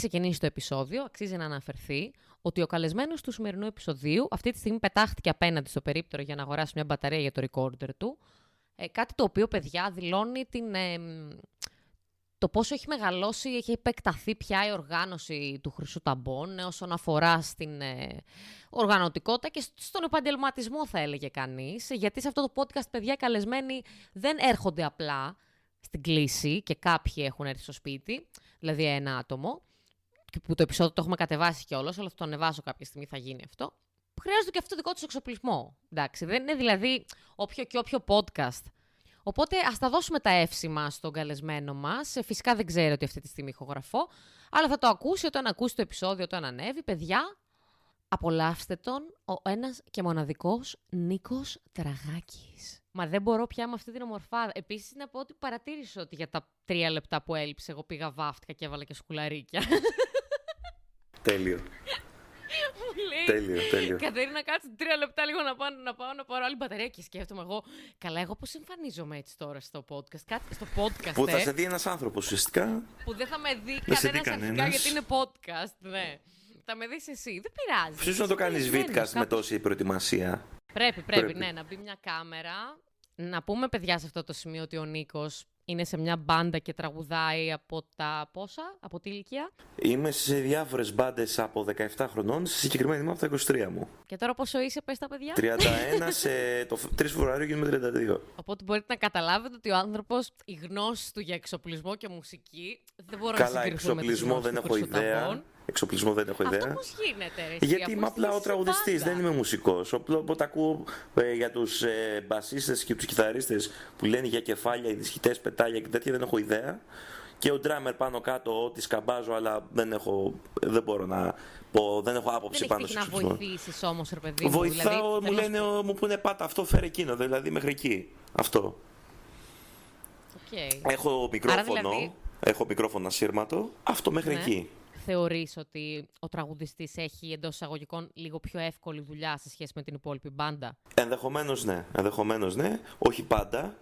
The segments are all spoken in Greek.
ξεκινήσει το επεισόδιο, αξίζει να αναφερθεί ότι ο καλεσμένος του σημερινού επεισοδίου αυτή τη στιγμή πετάχτηκε απέναντι στο περίπτερο για να αγοράσει μια μπαταρία για το recorder του. Ε, κάτι το οποίο, παιδιά, δηλώνει την, ε, το πόσο έχει μεγαλώσει, έχει επεκταθεί πια η οργάνωση του Χρυσού Ταμπών ε, όσον αφορά στην ε, οργανωτικότητα και στον επαγγελματισμό θα έλεγε κανείς. Γιατί σε αυτό το podcast, παιδιά, οι καλεσμένοι δεν έρχονται απλά στην κλίση και κάποιοι έχουν έρθει στο σπίτι, δηλαδή ένα άτομο, που το επεισόδιο το έχουμε κατεβάσει κιόλας, αλλά θα το ανεβάσω κάποια στιγμή, θα γίνει αυτό. Χρειάζεται και αυτό το δικό τους εξοπλισμό. Εντάξει, δεν είναι δηλαδή όποιο και όποιο podcast Οπότε ας τα δώσουμε τα εύσημα στον καλεσμένο μας. Ε, φυσικά δεν ξέρω ότι αυτή τη στιγμή ηχογραφώ, αλλά θα το ακούσει όταν ακούσει το επεισόδιο, όταν ανέβει. Παιδιά, απολαύστε τον ο ένας και μοναδικός Νίκος Τραγάκης. Μα δεν μπορώ πια με αυτή την ομορφάδα. Επίσης να πω ότι παρατήρησα ότι για τα τρία λεπτά που έλειψε εγώ πήγα βάφτηκα και έβαλα και σκουλαρίκια. Τέλειο. Τέλειο, τέλειο. Κατερίνα, κάτσε τρία λεπτά λίγο να πάω να, πάω, να πάρω άλλη μπαταρία και σκέφτομαι εγώ. Καλά, εγώ πώς εμφανίζομαι έτσι τώρα στο podcast. Κάτι στο podcast. Που θα ε, σε δει ένας άνθρωπος ουσιαστικά. Που δεν θα με δει Δεν σε δει κανένα αρχικά κανένας. γιατί είναι podcast. Ναι. Θα με δεις εσύ. Δεν πειράζει. Ποιος να το κάνει Συνηθισμένος, βίντεο με κάπως- τόση προετοιμασία; Πρέπει, πρέπει, Πρέπει. ναι, να μπει μια κάμερα. Να πούμε, παιδιά, σε αυτό το σημείο ότι ο Νίκος είναι σε μια μπάντα και τραγουδάει από τα πόσα, από τι ηλικία; Είμαι σε διάφορες μπάντες από 17 χρονών, στη συγκεκριμένη είμαι από τα 23 μου. Και τώρα πόσο είσαι, πες τα παιδιά; 31 σε το 3 Φεβρουαρίου γίνομαι 32. Οπότε μπορείτε να καταλάβετε ότι ο άνθρωπος, η γνώση του για εξοπλισμό και μουσική δεν μπορεί Καλά, να συγκριθούν με τις εξοπλισμό γνώσεις δεν του έχω Χρυσού ιδέα. Ταμπών. Εξοπλισμό δεν έχω Αυτό ιδέα. πώς γίνεται, ρε, εσύ, Γιατί αφού είμαι είσαι απλά ο σε τραγουδιστή, μπάντα. δεν είμαι μουσικός. Όποτε ακούω ε, για τους ε, μπασίστες και τους κιθαρίστες που λένε για κεφάλια, ισχυτέ, πετάλια και τέτοια, δεν έχω ιδέα. Και ο ντράμερ πάνω κάτω, ό,τι σκαμπάζω, αλλά δεν, έχω, δεν μπορώ να πω, δεν έχω άποψη Δεν πάνω έχει σε να εξοπλισμό. βοηθήσεις όμως, ρε παιδί μου. Βοηθάω, δηλαδή, μου θέλω να λένε, σου ο- μου πούνε πάτα αυτό, φέρε εκείνο, δηλαδή μέχρι εκεί. Αυτό. πω- Οκ. Έχω μικρόφωνο, δηλαδή- έχω μικρόφωνο ασύρματο, αυτό μέχρι Ναι. εκεί. Θεωρείς ότι ο τραγουδιστής έχει εντός εισαγωγικών λίγο πιο εύκολη δουλειά σε σχέση με την υπόλοιπη μπάντα; Ενδεχομένως ναι, ενδεχομένως ναι, όχι πάντα,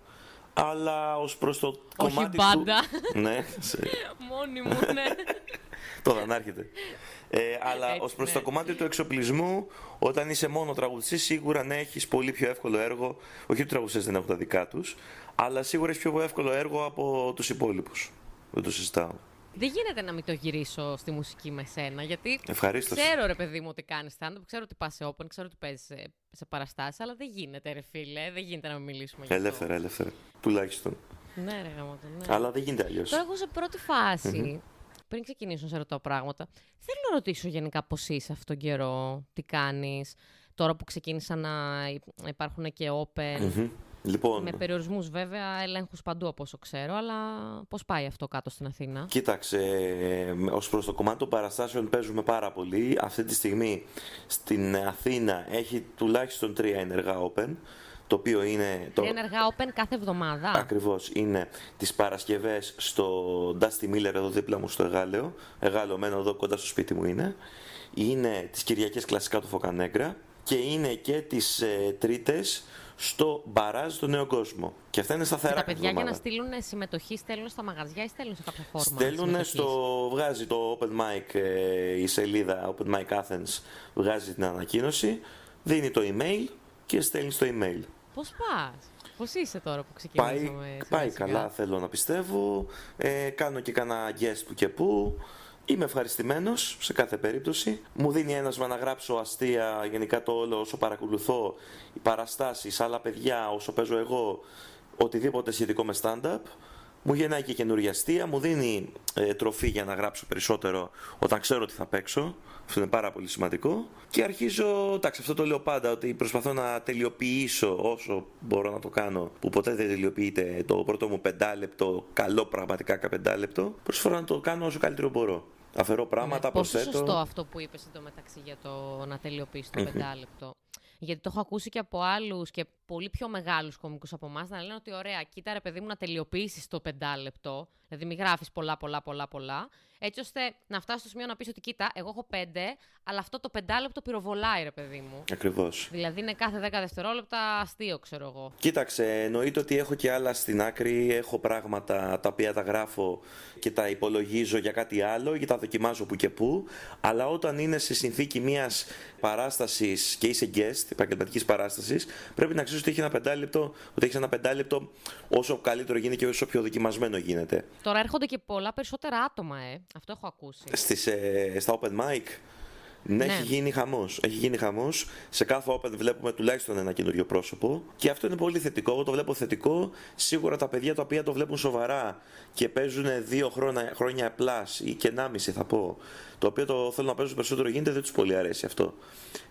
αλλά ως προς το κομμάτι πάντα. του... ναι, σε- Μόνη μου, ναι. τώρα να έρχεται. Ε, αλλά Έτσι, ως προς ναι. το κομμάτι του εξοπλισμού, όταν είσαι μόνο τραγουδιστής, σίγουρα ναι, έχεις πολύ πιο εύκολο έργο. Όχι ότι οι τραγουδιστές δεν έχουν τα δικά τους, αλλά σίγουρα έχεις πιο εύκολο έργο από τους υπόλοιπους. Δεν το συζητάω. Δεν γίνεται να μην το γυρίσω στη μουσική με σένα, γιατί Ευχαρίστως. ξέρω ρε παιδί μου ότι κάνεις stand-up, ξέρω ότι πας σε open, ξέρω ότι παίζεις σε, σε παραστάσεις, αλλά δεν γίνεται ρε φίλε, δεν γίνεται να μην μιλήσουμε για αυτό. Ελεύθερα, ελεύθερα. Τουλάχιστον. Ναι, ρε γαμώτο, ναι. Αλλά δεν γίνεται αλλιώς. Τώρα εγώ σε πρώτη φάση, πριν ξεκινήσω να σε ρωτάω πράγματα, θέλω να ρωτήσω γενικά πώς είσαι αυτόν τον καιρό, τι κάνεις, τώρα που ξεκίνησαν να υ- υπάρχουν και open, Λοιπόν, με περιορισμούς βέβαια, ελέγχους παντού από όσο ξέρω, αλλά πώς πάει αυτό κάτω στην Αθήνα; Κοίταξε, ε, ως προς το κομμάτι των παραστάσεων παίζουμε πάρα πολύ. Αυτή τη στιγμή στην Αθήνα έχει τουλάχιστον τρία ενεργά open, το οποίο είναι... Το... Είναι ενεργά open κάθε εβδομάδα; Ακριβώς, είναι τις Παρασκευές στο Dusty Miller εδώ δίπλα μου στο Εγάλεο, Εγάλεο μένω εδώ κοντά στο σπίτι μου είναι. Είναι τις Κυριακές κλασικά του Φωκανέγκρα και είναι και τις ε, Τρίτες στο Μπαράζ του Νέο Κόσμο. Και αυτά είναι Και σταθερά τα κάθε παιδιά για να εβδομάδα. στείλουν συμμετοχή στέλνουν στα μαγαζιά ή στέλνουν σε κάποια φόρμα. Στέλνουν συμμετοχής; στο. βγάζει το Open Mic, ε, η σελίδα Open Mic Athens βγάζει την ανακοίνωση, δίνει το email και στέλνει το email. Πώς πας, πώς είσαι τώρα που Πάει, ξεκινήσαμε σιγά πάει σιγά; καλά, θέλω να πιστεύω. Ε, κάνω και κανένα guest που και που. Είμαι ευχαριστημένος σε κάθε περίπτωση. Μου δίνει ένασμα να γράψω αστεία, γενικά το όλο όσο παρακολουθώ, οι παραστάσεις, άλλα παιδιά, όσο παίζω εγώ, οτιδήποτε σχετικό με stand-up. Μου γεννάει και καινούργια αστεία, μου δίνει ε, τροφή για να γράψω περισσότερο όταν ξέρω ότι θα παίξω. Αυτό είναι πάρα πολύ σημαντικό. Και αρχίζω, εντάξει, αυτό το λέω πάντα, ότι προσπαθώ να τελειοποιήσω όσο μπορώ να το κάνω, που ποτέ δεν τελειοποιείται το πρώτο μου πεντάλεπτο, καλό πραγματικά κα πεντάλεπτο. Προσπαθώ να το κάνω όσο καλύτερο μπορώ. Αφαιρώ πράγματα, Ναι, πόσο προσθέτω. σωστό αυτό που είπες εντωμεταξύ για το να τελειοποιήσει το πεντάλεπτο. Γιατί το έχω ακούσει και από άλλους και πολύ πιο μεγάλους κομικούς από εμάς να λένε ότι ωραία, κοίτα ρε παιδί μου να τελειοποιήσεις το πεντάλεπτο. Δηλαδή, μην γράφεις πολλά, πολλά, πολλά, πολλά. Έτσι ώστε να φτάσει στο σημείο να πεις ότι κοίτα, εγώ έχω πέντε, αλλά αυτό το πεντάλεπτο πυροβολάει, ρε παιδί μου. Ακριβώς. Δηλαδή είναι κάθε δέκα δευτερόλεπτα αστείο, ξέρω εγώ. Κοίταξε, εννοείται ότι έχω και άλλα στην άκρη. Έχω πράγματα τα οποία τα γράφω και τα υπολογίζω για κάτι άλλο και τα δοκιμάζω που και που. Αλλά όταν είναι σε συνθήκη μιας παράστασης και είσαι guest, επαγγελματικής παράστασης, πρέπει να ξέρει ότι έχει ένα πεντάλεπτο, ότι έχεις ένα πεντάλεπτο όσο καλύτερο γίνεται και όσο πιο δοκιμασμένο γίνεται. Τώρα έρχονται και πολλά περισσότερα άτομα, ε. Αυτό έχω ακούσει. Στις, ε, στα open mic. Ναι, Ναι. έχει γίνει χαμός. Έχει γίνει χαμός. Σε κάθε open βλέπουμε τουλάχιστον ένα καινούριο πρόσωπο. Και αυτό είναι πολύ θετικό. Εγώ το βλέπω θετικό. Σίγουρα τα παιδιά τα οποία το βλέπουν σοβαρά και παίζουν δύο χρόνια, χρόνια απλά ή και 1,5 θα πω, το οποίο το θέλουν να παίζουν περισσότερο γίνεται, δεν τους πολύ αρέσει αυτό.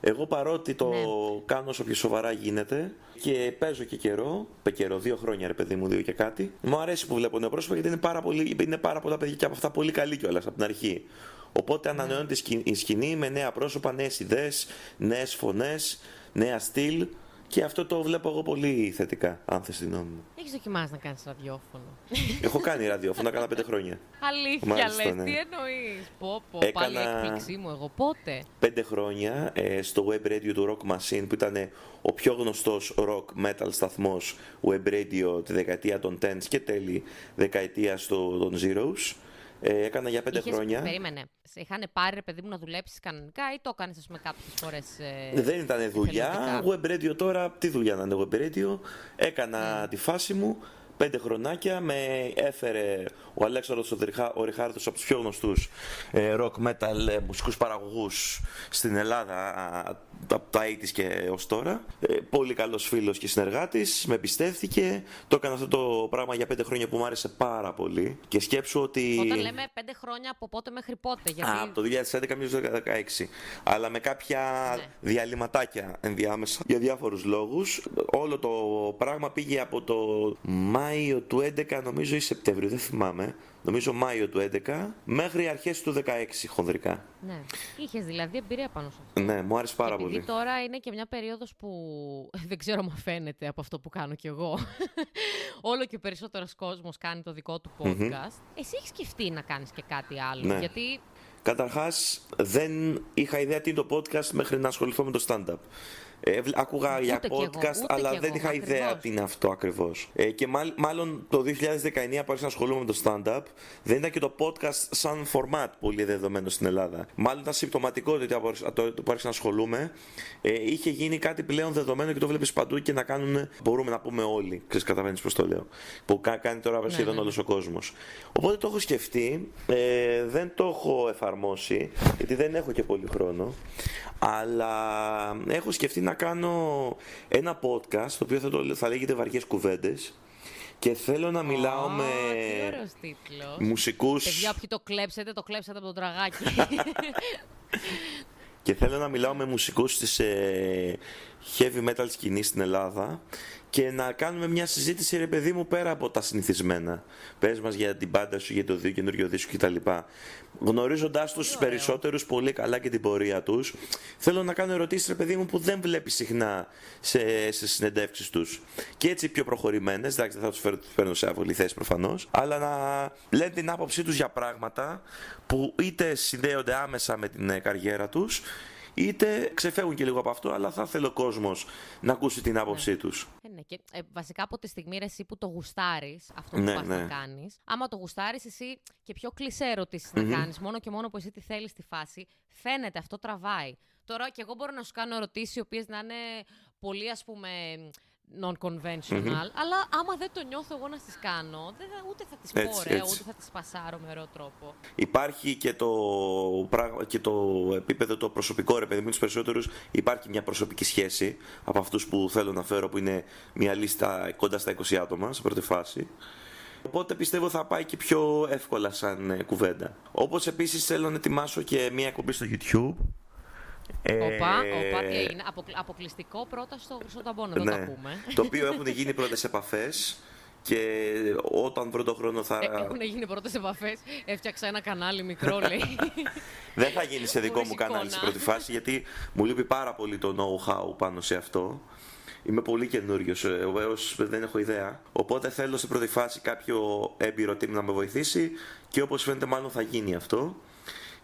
Εγώ παρότι το Ναι. κάνω όσο πιο σοβαρά γίνεται και παίζω και καιρό, πε καιρό, δύο χρόνια ρε παιδί μου, δύο και κάτι, μου αρέσει που βλέπω νέο πρόσωπο γιατί είναι πάρα, πολύ, είναι πάρα πολλά παιδιά και από αυτά πολύ καλή κιόλας από την αρχή. Οπότε ανανεώνεται η σκη- η σκηνή με νέα πρόσωπα, νέες ιδέες, νέες φωνές, νέα στυλ. Και αυτό το βλέπω εγώ πολύ θετικά, αν θες την γνώμη μου. Έχεις δοκιμάσει να κάνεις ραδιόφωνο; Έχω κάνει ραδιόφωνο, έκανα πέντε χρόνια. Αλήθεια, Μάλιστα, λες, ναι. τι εννοείς; Πω, πω, Έκανα- πάλι έκπληξή μου εγώ. Πότε; Πέντε χρόνια ε, στο web radio του Rock Machine που ήταν ο πιο γνωστός rock metal σταθμός web radio τη δεκαετία των 10s και τέλη δεκαετίας των των Zeros. Ε, έκανα για πέντε Είχες- χρόνια. Περίμενε. Σε είχαν πάρει, ρε παιδί μου, να δουλέψεις κανονικά ή το έκανες, ας πούμε, κάποιες φορές. Ε, Δεν ήταν δουλειά. εθελοντικά; Web radio τώρα, τι δουλειά να είναι web radio. Έκανα τη φάση μου. Πέντε χρονάκια με έφερε ο Αλέξανδρος ο, Ριχά- ο Ριχάρδος από τους πιο γνωστούς ε, rock metal ε, μουσικούς παραγωγούς στην Ελλάδα α, από τα 80's και ως τώρα. Ε, πολύ καλός φίλος και συνεργάτης, με εμπιστεύτηκε. Το έκανα αυτό το πράγμα για πέντε χρόνια που μου άρεσε πάρα πολύ. Και σκέψου ότι... Όταν λέμε πέντε χρόνια από πότε μέχρι πότε. Γιατί... Α, από το 2011 μέχρι το 2016. Αλλά με κάποια Ναι. διαλυματάκια ενδιάμεσα για διάφορους λόγους. Όλο το πράγμα πήγε από το Μάιο του 11 νομίζω ή Σεπτέμβριο, δεν θυμάμαι. Νομίζω Μάιο του 11 μέχρι αρχές του 16 χονδρικά. Ναι. Είχες δηλαδή εμπειρία πάνω σε αυτό. Ναι, μου άρεσε πάρα Επειδή πολύ. τώρα είναι και μια περίοδος που δεν ξέρω αν φαίνεται από αυτό που κάνω κι εγώ. Όλο και περισσότερος κόσμος κάνει το δικό του podcast. Εσύ έχεις σκεφτεί να κάνεις και κάτι άλλο. Ναι. Γιατί Καταρχάς δεν είχα ιδέα τι είναι το podcast μέχρι να ασχοληθώ με το stand-up. Ε, βλ- άκουγα για κι εγώ, podcast, ούτε αλλά κι δεν εγώ, είχα ιδέα ακριβώς. τι είναι αυτό ακριβώς. Ε, και μάλ- μάλλον το 2019 που άρχισα να ασχολούμαι με το stand-up, δεν ήταν και το podcast σαν format πολύ δεδομένο στην Ελλάδα. Μάλλον ήταν συμπτωματικό ότι από το το που άρχισα να ασχολούμαι, ε, είχε γίνει κάτι πλέον δεδομένο και το βλέπεις παντού και να κάνουν, μπορούμε να πούμε όλοι. Ξέρεις, καταλαβαίνεις πώς το λέω. Που κα- κάνει τώρα σχεδόν ναι. όλος ο κόσμος. Οπότε το έχω σκεφτεί, ε, δεν το έχω εφαρμόσει, γιατί δεν έχω και πολύ χρόνο, αλλά έχω σκεφτεί να κάνω ένα podcast, το οποίο θα, το, θα λέγεται Βαριές Κουβέντες, και θέλω να μιλάω Ω, με Τι ωραίος τίτλος. μουσικούς Παιδιά, όποιοι το κλέψετε, το κλέψατε από τον τραγάκι. και θέλω να μιλάω με μουσικούς της ε, heavy metal σκηνής στην Ελλάδα και να κάνουμε μια συζήτηση ρε παιδί μου πέρα από τα συνηθισμένα. Πες μας για την πάντα σου, για το δύο καινούριο δίσκο κτλ. Γνωρίζοντάς τους ωραίο. περισσότερους πολύ καλά και την πορεία τους, θέλω να κάνω ερωτήσεις ρε παιδί μου που δεν βλέπεις συχνά σε, σε συνεντεύξεις τους. Και έτσι πιο προχωρημένες, εντάξει δεν θα τους φέρω, τους φέρνω σε άβολη θέση προφανώς, αλλά να λένε την άποψή τους για πράγματα που είτε συνδέονται άμεσα με την ε, καριέρα τους, είτε ξεφεύγουν και λίγο από αυτό, αλλά θα θέλει ο κόσμος να ακούσει την άποψή τους. Ε, ναι, και, ε, βασικά από τη στιγμή ρε, εσύ που το γουστάρεις αυτό που Ναι, πας ναι. να κάνεις, άμα το γουστάρεις εσύ και πιο κλεισέ ερωτήσεις να κάνεις, μόνο και μόνο που εσύ τι θέλεις στη φάση, φαίνεται αυτό τραβάει. Τώρα και εγώ μπορώ να σου κάνω ερωτήσεις οι οποίες να είναι πολύ ας πούμε non-conventional, αλλά άμα δεν το νιώθω εγώ να τις κάνω, δεν θα, ούτε θα τις πω Έτσι, ωραία, έτσι. ούτε θα τις πασάρω με ωραίο τρόπο. Υπάρχει και το, πράγμα- και το επίπεδο το προσωπικό, ρε παιδί μου, με τους περισσότερους υπάρχει μια προσωπική σχέση από αυτούς που θέλω να φέρω, που είναι μια λίστα κοντά στα 20 άτομα, σε πρώτη φάση. Οπότε πιστεύω θα πάει και πιο εύκολα σαν ε, κουβέντα. Όπως επίσης θέλω να ετοιμάσω και μια εκπομπή στο YouTube. Ε, Οπα, οπα, τι έγινε. Αποκλ- αποκλειστικό πρώτα στο Χρυσό Ταμπόνο, δεν ναι, τα πούμε. το οποίο έχουν γίνει πρώτες επαφές και όταν βρω το χρόνο θα... Ε, έχουν γίνει πρώτες επαφές. Έφτιαξα ένα κανάλι μικρό, λέει. Δεν θα γίνει σε δικό Χωρίς μου κανάλι εικόνα. στην πρώτη φάση γιατί μου λείπει πάρα πολύ το know-how πάνω σε αυτό. Είμαι πολύ καινούριος, βεβαίως δεν έχω ιδέα. Οπότε θέλω σε πρώτη φάση κάποιο έμπειρο team να με βοηθήσει και όπως φαίνεται, μάλλον θα γίνει αυτό.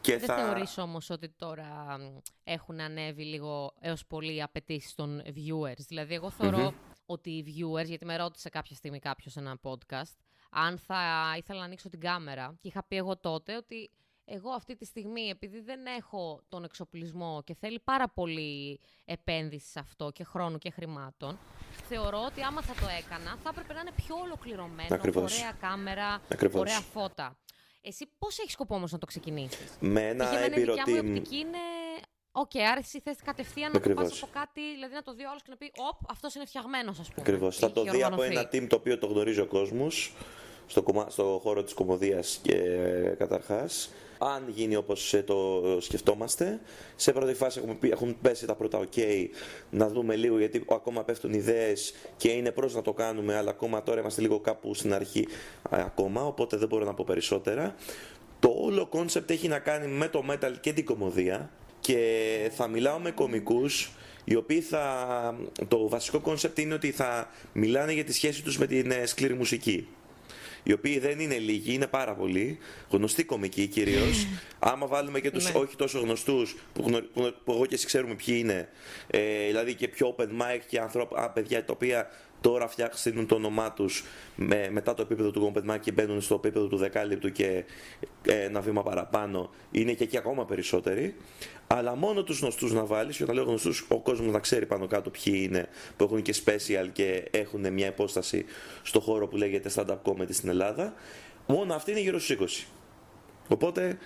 Και δεν θα... θεωρείς όμως ότι τώρα έχουν ανέβει λίγο έως πολύ οι απαιτήσεις των viewers; Δηλαδή, εγώ ότι οι viewers, γιατί με ρώτησε κάποια στιγμή κάποιος σε ένα podcast, αν θα ήθελα να ανοίξω την κάμερα. Και είχα πει εγώ τότε ότι εγώ αυτή τη στιγμή, επειδή δεν έχω τον εξοπλισμό και θέλει πάρα πολύ επένδυση σε αυτό και χρόνου και χρημάτων, θεωρώ ότι άμα θα το έκανα, θα έπρεπε να είναι πιο ολοκληρωμένο, Ακριβώς. ωραία κάμερα, Ακριβώς. ωραία φώτα. Εσύ πώς έχεις σκοπό όμως να το ξεκινήσεις; Με ένα Γιατί εμένα η έμπειρο δικιά μου team. οπτική είναι... OK, okay, άρα εσύ θες κατευθείαν να το Ακριβώς. πας από κάτι, δηλαδή να το δει ο άλλος και να πει «Οπ, αυτός είναι φτιαγμένος», ας πούμε. Ακριβώς. Θα Έχει το δει από οργανωθεί. ένα team το οποίο το γνωρίζει ο κόσμος στο, κομμα... στο χώρο της κωμωδίας και ε, καταρχάς. Αν γίνει όπως ε, το σκεφτόμαστε, σε πρώτη φάση έχουμε πει, έχουν πέσει τα πρώτα ok, να δούμε λίγο γιατί ακόμα πέφτουν ιδέες και είναι προς να το κάνουμε, αλλά ακόμα τώρα είμαστε λίγο κάπου στην αρχή α, ακόμα, οπότε δεν μπορώ να πω περισσότερα. Το όλο concept έχει να κάνει με το metal και την κωμωδία και θα μιλάω με κωμικούς οι οποίοι θα... Το βασικό concept είναι ότι θα μιλάνε για τη σχέση τους με την ε, σκληρή μουσική. Οι οποίοι δεν είναι λίγοι, είναι πάρα πολλοί. Γνωστοί κωμικοί κυρίως. Άμα βάλουμε και τους Ναι. όχι τόσο γνωστούς, που, γνω- που, που εγώ και εσύ ξέρουμε ποιοι είναι. Ε, δηλαδή και πιο open mic και ανθρώπ, α, παιδιά τα οποία τώρα φτιάξουν το όνομά τους με, μετά το επίπεδο του open mic και μπαίνουν στο επίπεδο του δεκάλεπτου και ε, ένα βήμα παραπάνω. Είναι και εκεί ακόμα περισσότεροι. Αλλά μόνο τους γνωστούς να βάλεις, και όταν λέω γνωστούς, ο κόσμος να ξέρει πάνω κάτω ποιοι είναι, που έχουν και special και έχουν μια υπόσταση στο χώρο που λέγεται stand-up comedy στην Ελλάδα. Μόνο αυτή είναι γύρω στους 20. Οπότε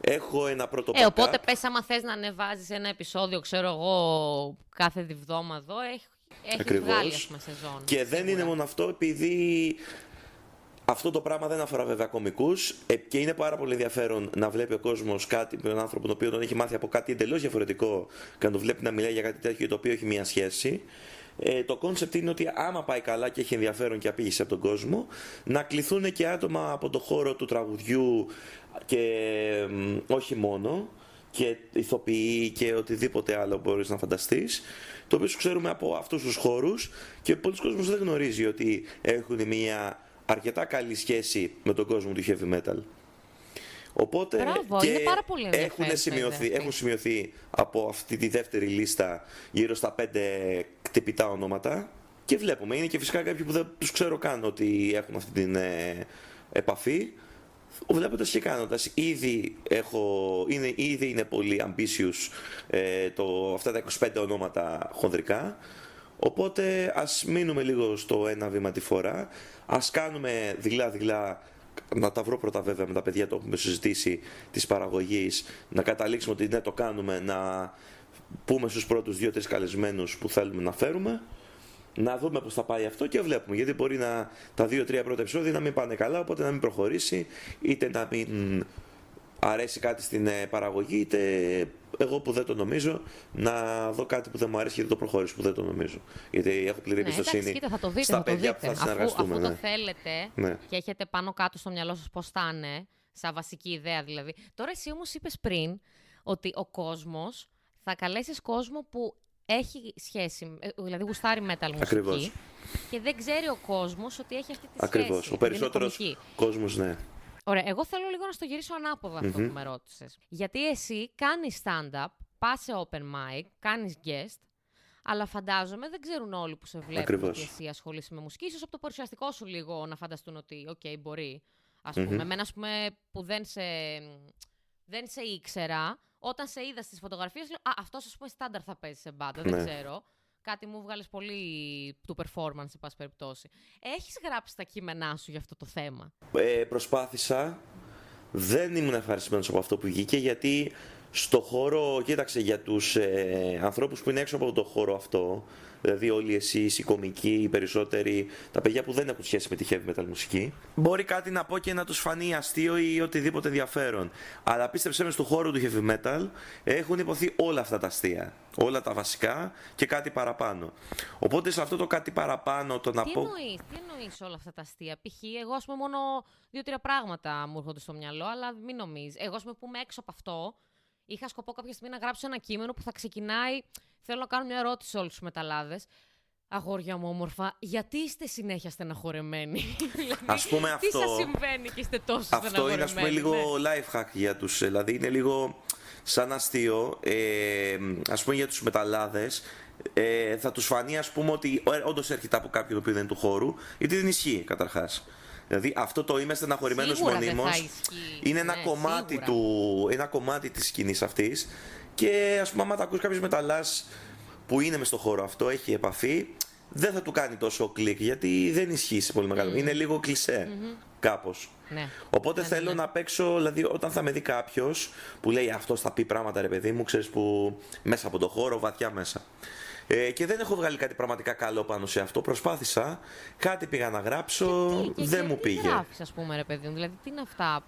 έχω ένα πρώτο Ε, οπότε backup. πες άμα θες να ανεβάζεις ένα επεισόδιο, ξέρω εγώ, κάθε διβδόμαδο, έχει, έχεις Ακριβώς. βγάλει, ας πούμε, σεζόν. Και δεν σίγουρα. είναι μόνο αυτό, επειδή αυτό το πράγμα δεν αφορά βέβαια κωμικούς και είναι πάρα πολύ ενδιαφέρον να βλέπει ο κόσμος κάτι με έναν άνθρωπο τον οποίο τον έχει μάθει από κάτι εντελώς διαφορετικό και να το βλέπει να μιλάει για κάτι τέτοιο το οποίο έχει μία σχέση. Ε, το concept είναι ότι άμα πάει καλά και έχει ενδιαφέρον και απήχηση από τον κόσμο, να κληθούν και άτομα από το χώρο του τραγουδιού και μ, όχι μόνο, και ηθοποιοί και οτιδήποτε άλλο μπορείς να φανταστείς το οποίο ξέρουμε από αυτούς τους χώρους και πολλοί κόσμος δεν γνωρίζει ότι έχουν μια αρκετά καλή σχέση με τον κόσμο του heavy metal. Οπότε Μπράβο, και είναι πάρα πολύ έχουν ενδιαφέρουσα σημειωθεί, ιδέα αυτή. έχουν σημειωθεί από αυτή τη δεύτερη λίστα γύρω στα πέντε κτυπητά ονόματα και βλέπουμε, είναι και φυσικά κάποιοι που δεν τους ξέρω καν ότι έχουν αυτή την ε, επαφή βλέποντας και κάνοντας. Ήδη, έχω, είναι, ήδη είναι πολύ ambitious ε, το, αυτά τα 25 ονόματα χονδρικά. Οπότε ας μείνουμε λίγο στο ένα βήμα τη φορά. Ας κάνουμε δειλά-δειλά, να τα βρω πρώτα βέβαια με τα παιδιά, το έχουμε συζητήσει, της παραγωγής, να καταλήξουμε ότι ναι το κάνουμε, να πούμε στους πρώτους δύο-τρεις καλεσμένους που θέλουμε να φέρουμε να δούμε πώς θα πάει αυτό και βλέπουμε. Γιατί μπορεί να, τα δύο-τρία πρώτα επεισόδια να μην πάνε καλά, οπότε να μην προχωρήσει, είτε να μην αρέσει κάτι στην ε, παραγωγή, είτε εγώ που δεν το νομίζω, να δω κάτι που δεν μου αρέσει και δεν το προχωρήσω που δεν το νομίζω. Γιατί έχω πλήρη Ναι, εμπιστοσύνη εντάξει, κοίτα, θα το δείτε, στα θα το παιδιά δείτε. που θα αφού, συνεργαστούμε. αφού το ναι. θέλετε Ναι. και έχετε πάνω κάτω στο μυαλό σας πώς θα είναι, σαν βασική ιδέα δηλαδή. Τώρα εσύ όμως είπες πριν ότι ο κόσμος θα καλέσεις κόσμο που έχει σχέση, ε, δηλαδή γουστάρει metal μουσική Ακριβώς. και δεν ξέρει ο κόσμος ότι έχει αυτή τη Ακριβώς. σχέση. Ο επειδή είναι περισσότερος κομική. κόσμος, ναι. Ωραία, εγώ θέλω λίγο να στο γυρίσω ανάποδα αυτό που με ρώτησες. Γιατί εσύ κάνεις stand-up, πας σε open mic, κάνεις guest, αλλά φαντάζομαι δεν ξέρουν όλοι που σε βλέπουν Ακριβώς. ότι εσύ ασχολείσαι με μουσική. Ίσως από το παρουσιαστικό σου λίγο να φανταστούν ότι, οκ, μπορεί. Ας πούμε, εμένα, ας πούμε, που δεν σε, δεν σε ήξερα, όταν σε είδα στις φωτογραφίες, λέω, α, αυτός, ας πούμε, στάνταρ θα παίζει σε μπάντα, δεν Ναι. ξέρω. Κάτι μου βγάλες πολύ του performance, σε πάση περιπτώσει. Έχεις γράψει τα κείμενά σου για αυτό το θέμα; Ε, προσπάθησα. Δεν ήμουν ευχαριστημένος από αυτό που βγήκε γιατί στο χώρο, κοίταξε για τους ε, ανθρώπους που είναι έξω από το χώρο αυτό, δηλαδή όλοι εσείς, οι κομικοί, οι περισσότεροι, τα παιδιά που δεν έχουν σχέση με τη heavy metal μουσική, μπορεί κάτι να πω και να τους φανεί αστείο ή οτιδήποτε ενδιαφέρον. Αλλά πίστεψέ με στο χώρο του heavy metal έχουν υποθεί όλα αυτά τα αστεία. Όλα τα βασικά και κάτι παραπάνω. Οπότε σε αυτό το κάτι παραπάνω το να Τι πω... εννοείς, τι εννοείς όλα αυτά τα αστεία; Π.χ. εγώ ας πούμε μόνο δύο-τρία πράγματα μου έρχονται στο μυαλό, αλλά μην νομίζεις. Εγώ ας πούμε που είμαι έξω από αυτό, είχα σκοπό κάποια στιγμή να γράψω ένα κείμενο που θα ξεκινάει, θέλω να κάνω μια ερώτηση σε όλους τους μεταλλάδες. Αγόρια μου όμορφα, γιατί είστε συνέχεια στεναχωρεμένοι; Α πούμε Τι αυτό. σας συμβαίνει και είστε τόσο Αυτό στεναχωρεμένοι. είναι ας πούμε λίγο ναι. life hack για τους, δηλαδή είναι λίγο σαν αστείο, ε, ας πούμε για τους μεταλλάδες, ε, θα τους φανεί ας πούμε ότι ε, όντως έρχεται από κάποιον το οποίο δεν είναι του χώρου, γιατί δεν ισχύει καταρχάς. Δηλαδή αυτό το είμαι στεναχωρημένος Σίγουρα δεν μονίμως θα ισχύει. είναι ένα, Ναι, κομμάτι σίγουρα. του, ένα κομμάτι της σκηνής αυτής και ας πούμε άμα τα ακούς κάποιος μεταλλάς που είναι μες στο χώρο αυτό, έχει επαφή, δεν θα του κάνει τόσο κλικ γιατί δεν ισχύει σε πολύ μεγάλο. Είναι λίγο κλισέ κάπως. Ναι. Οπότε Ναι, ναι, θέλω ναι. να παίξω, δηλαδή όταν θα με δει κάποιος που λέει αυτός θα πει πράγματα ρε παιδί μου, ξέρεις που μέσα από το χώρο, βαθιά μέσα. Ε, και δεν έχω βγάλει κάτι πραγματικά καλό πάνω σε αυτό. Προσπάθησα, κάτι πήγα να γράψω, Τι- και- δεν και μου τι πήγε. γράφεις, ας πούμε, ρε παιδί μου; Δηλαδή, τι είναι αυτά;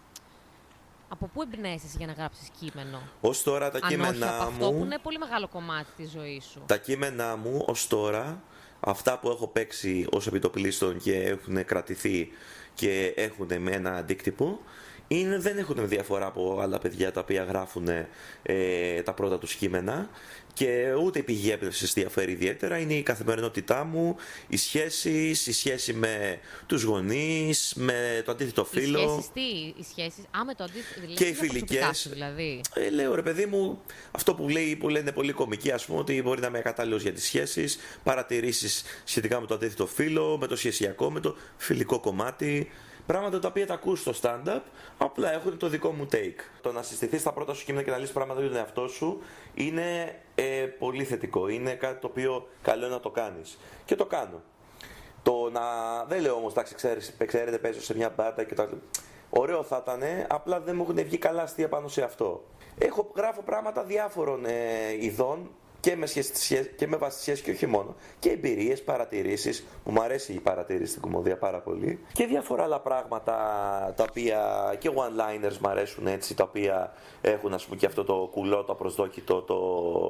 Από πού εμπνέεσαι για να γράψεις κείμενο; Ω τώρα τα Αν όχι κείμενά από αυτό που μου. είναι πολύ μεγάλο κομμάτι της ζωής σου. Τα κείμενά μου ως τώρα, αυτά που έχω παίξει ως επιτοπλίστων και έχουν κρατηθεί και έχουν με ένα αντίκτυπο, είναι, δεν έχουν διαφορά από άλλα παιδιά τα οποία γράφουν ε, τα πρώτα τους κείμενα και ούτε η πηγή έμπνευσης διαφέρει ιδιαίτερα. Είναι η καθημερινότητά μου, οι σχέσεις, η σχέση με τους γονείς, με το αντίθετο Οι φίλο. σχέσεις τι, οι σχέσεις. Α, με το αντίθετο. Δηλαδή, Και οι για προσωπικά φιλικές. σου, δηλαδή. Ε, λέω ρε παιδί μου, αυτό που, λέει, που λένε πολύ κομικοί, ας πούμε, ότι μπορεί να είμαι ακατάλληλος για τις σχέσεις, παρατηρήσεις σχετικά με το αντίθετο φύλλο, με το σχεσιακό, με το φιλικό κομμάτι. Πράγματα τα οποία τα ακούς στο stand-up, απλά έχουν το δικό μου take. Το να συστηθείς στα πρώτα σου κείμενα και να λύσεις πράγματα για τον εαυτό σου είναι ε, πολύ θετικό. Είναι κάτι το οποίο καλό είναι να το κάνεις. Και το κάνω. Το να. Δεν λέω όμως, εντάξει, ξέρεις, ξέρετε, παίζω σε μια μπάντα και τα. Ωραίο θα ήταν, απλά δεν μου έχουν βγει καλά αστεία πάνω σε αυτό. Έχω, γράφω πράγματα διάφορων ε, ειδών και με, σχέση, σχέ- και με βάση σχέσης και όχι μόνο. Και εμπειρίες, παρατηρήσεις, που μου αρέσει η παρατήρηση στην κομμωδία πάρα πολύ. Και διάφορα άλλα πράγματα τα οποία και one-liners μου αρέσουν έτσι, τα οποία έχουν ας πούμε και αυτό το κουλό, το απροσδόκητο, το.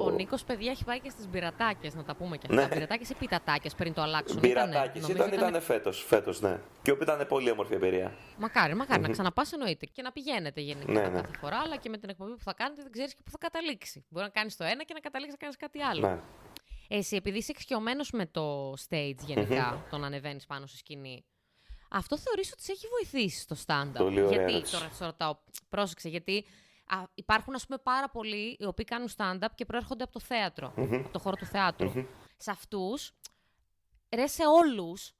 Ο Νίκος, παιδιά, έχει πάει και στις μπειρατάκες, να τα πούμε και αυτά. Ναι. Μπειρατάκες ή πιτατάκες πριν το αλλάξουν; Μπειρατάκης. Ήτανε, Ήταν, νομίζω ήταν φέτος, φέτος, ναι. Και όπου ήταν πολύ όμορφη εμπειρία. Μακάρι, μακάρι να ξαναπάς εννοείται. Και να πηγαίνετε γενικά Ναι, ναι. κάθε φορά, αλλά και με την εκπομπή που θα κάνετε δεν ξέρεις και πού θα καταλήξει. Μπορεί να κάνεις το ένα και να καταλήξεις να κάνεις κάτι άλλο. Ναι. Εσύ, επειδή είσαι εξοικειωμένος με το stage γενικά, το να ανεβαίνεις πάνω στη σκηνή, αυτό θεωρείς ότι σε έχει βοηθήσει στο stand-up; Πολύ ωραία γιατί, ερώτηση. τώρα σε ρωτάω, πρόσεξε, γιατί α, υπάρχουν ας πούμε πάρα πολλοί οι οποίοι κάνουν stand-up και προέρχονται από το θεατρο από το χώρο του θεατρου Σε αυτούς, ρε σε όλους,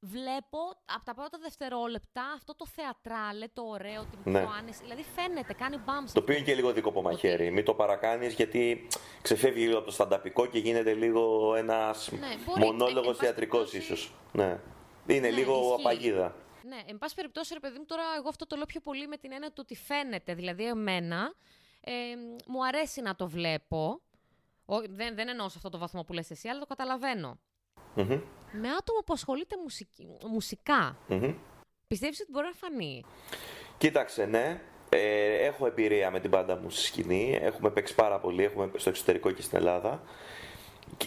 βλέπω από τα πρώτα δευτερόλεπτα αυτό το θεατράλε, το ωραίο, την Ναι. πιο άνεση. Δηλαδή φαίνεται, κάνει μπαμ σε Το οποίο είναι και λίγο δικό από μαχαίρι. Μην το παρακάνεις γιατί ξεφεύγει λίγο από το στανταπικό και γίνεται λίγο ένας Ναι, μπορεί. μονόλογος Ε, εν πάση θεατρικός περιπτώσει- ίσως. Ναι. Είναι Ναι, λίγο ισχύει. απαγίδα. Ναι, εν πάση περιπτώσει, ρε παιδί μου, τώρα εγώ αυτό το λέω πιο πολύ με την έννοια του ότι φαίνεται. Δηλαδή, εμένα ε, μου αρέσει να το βλέπω. Ο, δεν, δεν εννοώ σε αυτό το βαθμό που λες εσύ, αλλά το καταλαβαίνω. Μμμ, Με άτομο που ασχολείται μουσική, μουσικά, μμμ. πιστεύεις ότι μπορεί να φανεί; Κοίταξε, ναι. Ε, έχω εμπειρία με την πάντα μου στη σκηνή. Έχουμε παίξει πάρα πολύ. Έχουμε στο εξωτερικό και στην Ελλάδα.